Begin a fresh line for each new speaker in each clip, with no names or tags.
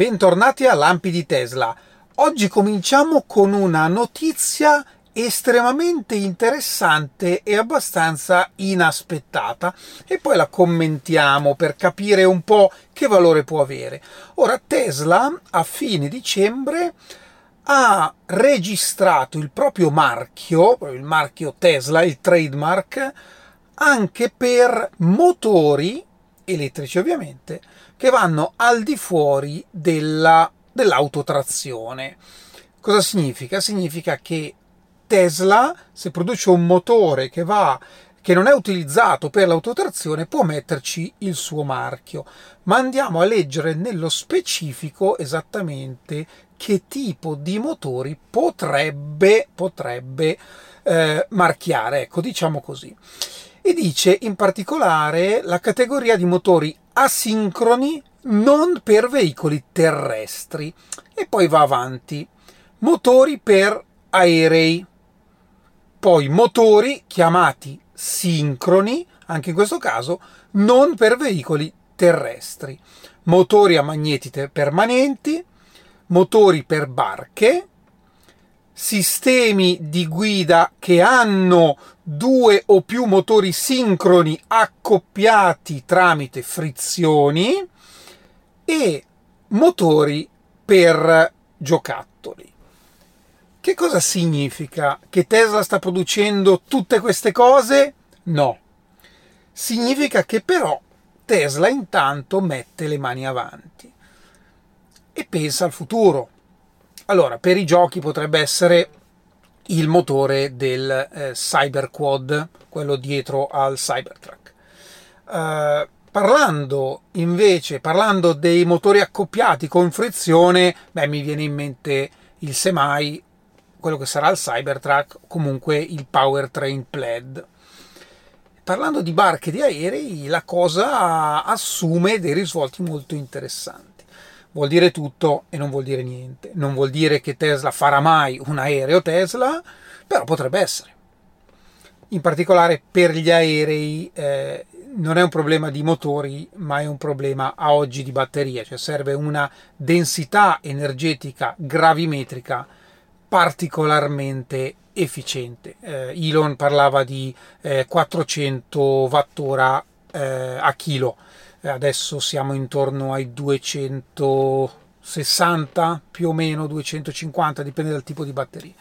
bentornati a Lampi di Tesla. Oggi cominciamo con una notizia estremamente interessante e abbastanza inaspettata e poi la commentiamo per capire un po' che valore può avere. Ora Tesla a fine dicembre ha registrato il proprio marchio, il marchio Tesla, il trademark, anche per motori elettrici ovviamente, che vanno al di fuori della, dell'autotrazione. Cosa significa? Significa che Tesla, se produce un motore che va che non è utilizzato per l'autotrazione può metterci il suo marchio, ma andiamo a leggere nello specifico esattamente che tipo di motori potrebbe, potrebbe eh, marchiare, ecco, diciamo così e dice in particolare la categoria di motori asincroni non per veicoli terrestri. E poi va avanti. Motori per aerei, poi motori chiamati sincroni, anche in questo caso, non per veicoli terrestri, motori a magneti permanenti, motori per barche, sistemi di guida che hanno due o più motori sincroni accoppiati tramite frizioni e motori per giocattoli. Che cosa significa? Che Tesla sta producendo tutte queste cose? No. Significa che però Tesla intanto mette le mani avanti e pensa al futuro allora, per i giochi potrebbe essere il motore del eh, Cyberquad, quello dietro al Cybertruck. Uh, parlando invece, parlando dei motori accoppiati con frizione, beh, mi viene in mente il Semai, quello che sarà il Cybertruck, comunque il Powertrain Plaid. Parlando di barche e di aerei, la cosa assume dei risvolti molto interessanti vuol dire tutto e non vuol dire niente. Non vuol dire che Tesla farà mai un aereo Tesla, però potrebbe essere. In particolare per gli aerei eh, non è un problema di motori, ma è un problema a oggi di batterie, cioè serve una densità energetica gravimetrica particolarmente efficiente. Eh, Elon parlava di eh, 400 wattora eh, a chilo adesso siamo intorno ai 260 più o meno 250 dipende dal tipo di batteria.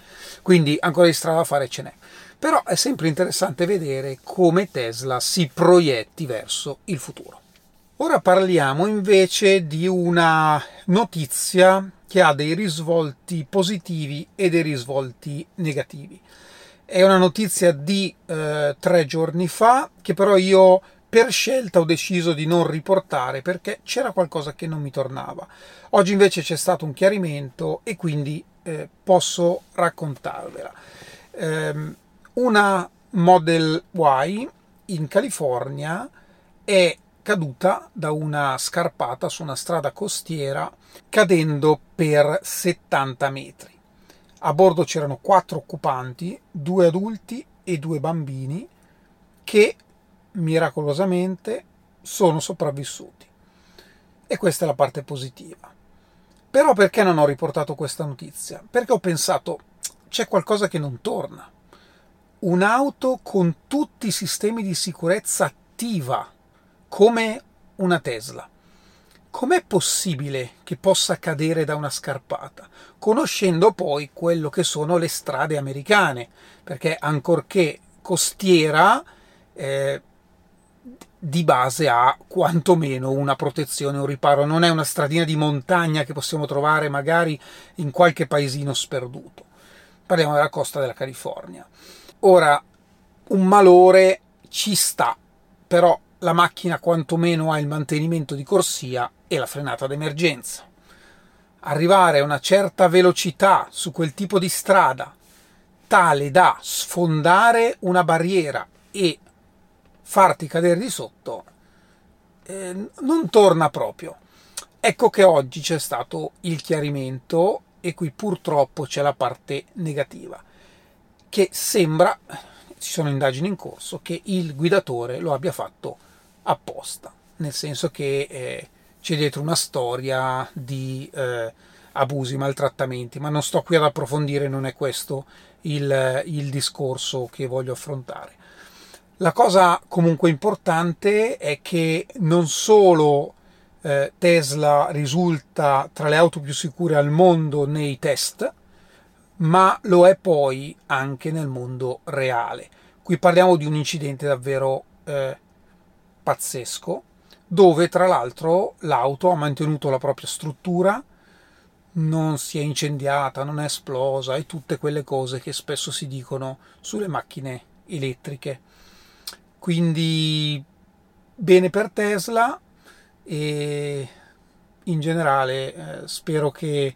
Quindi ancora di strada da fare ce n'è. Però è sempre interessante vedere come Tesla si proietti verso il futuro. Ora parliamo invece di una notizia che ha dei risvolti positivi e dei risvolti negativi. È una notizia di eh, tre giorni fa che però io per scelta ho deciso di non riportare perché c'era qualcosa che non mi tornava. Oggi invece c'è stato un chiarimento e quindi eh, posso raccontarvela. Um, una Model Y in California è caduta da una scarpata su una strada costiera cadendo per 70 metri. A bordo c'erano quattro occupanti, due adulti e due bambini che miracolosamente sono sopravvissuti. E questa è la parte positiva. Però perché non ho riportato questa notizia? Perché ho pensato c'è qualcosa che non torna. Un'auto con tutti i sistemi di sicurezza attiva, come una Tesla. Com'è possibile che possa cadere da una scarpata? Conoscendo poi quello che sono le strade americane, perché ancorché costiera, eh, di base ha quantomeno una protezione, un riparo, non è una stradina di montagna che possiamo trovare magari in qualche paesino sperduto. Parliamo della costa della California. Ora, un malore ci sta, però la macchina quantomeno ha il mantenimento di corsia e la frenata d'emergenza. Arrivare a una certa velocità su quel tipo di strada, tale da sfondare una barriera e farti cadere di sotto eh, non torna proprio. Ecco che oggi c'è stato il chiarimento e qui purtroppo c'è la parte negativa, che sembra, ci sono indagini in corso, che il guidatore lo abbia fatto apposta, nel senso che eh, c'è dietro una storia di eh, abusi, maltrattamenti, ma non sto qui ad approfondire, non è questo il, il discorso che voglio affrontare. La cosa comunque importante è che non solo eh, Tesla risulta tra le auto più sicure al mondo nei test, ma lo è poi anche nel mondo reale. Qui parliamo di un incidente davvero eh, pazzesco, dove tra l'altro l'auto ha mantenuto la propria struttura, non si è incendiata, non è esplosa e tutte quelle cose che spesso si dicono sulle macchine elettriche. Quindi bene per Tesla e in generale eh, spero che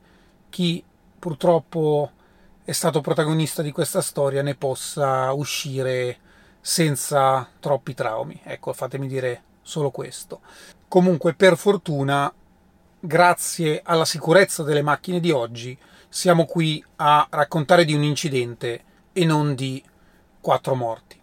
chi purtroppo è stato protagonista di questa storia ne possa uscire senza troppi traumi. Ecco, fatemi dire solo questo. Comunque, per fortuna, grazie alla sicurezza delle macchine di oggi, siamo qui a raccontare di un incidente e non di quattro morti.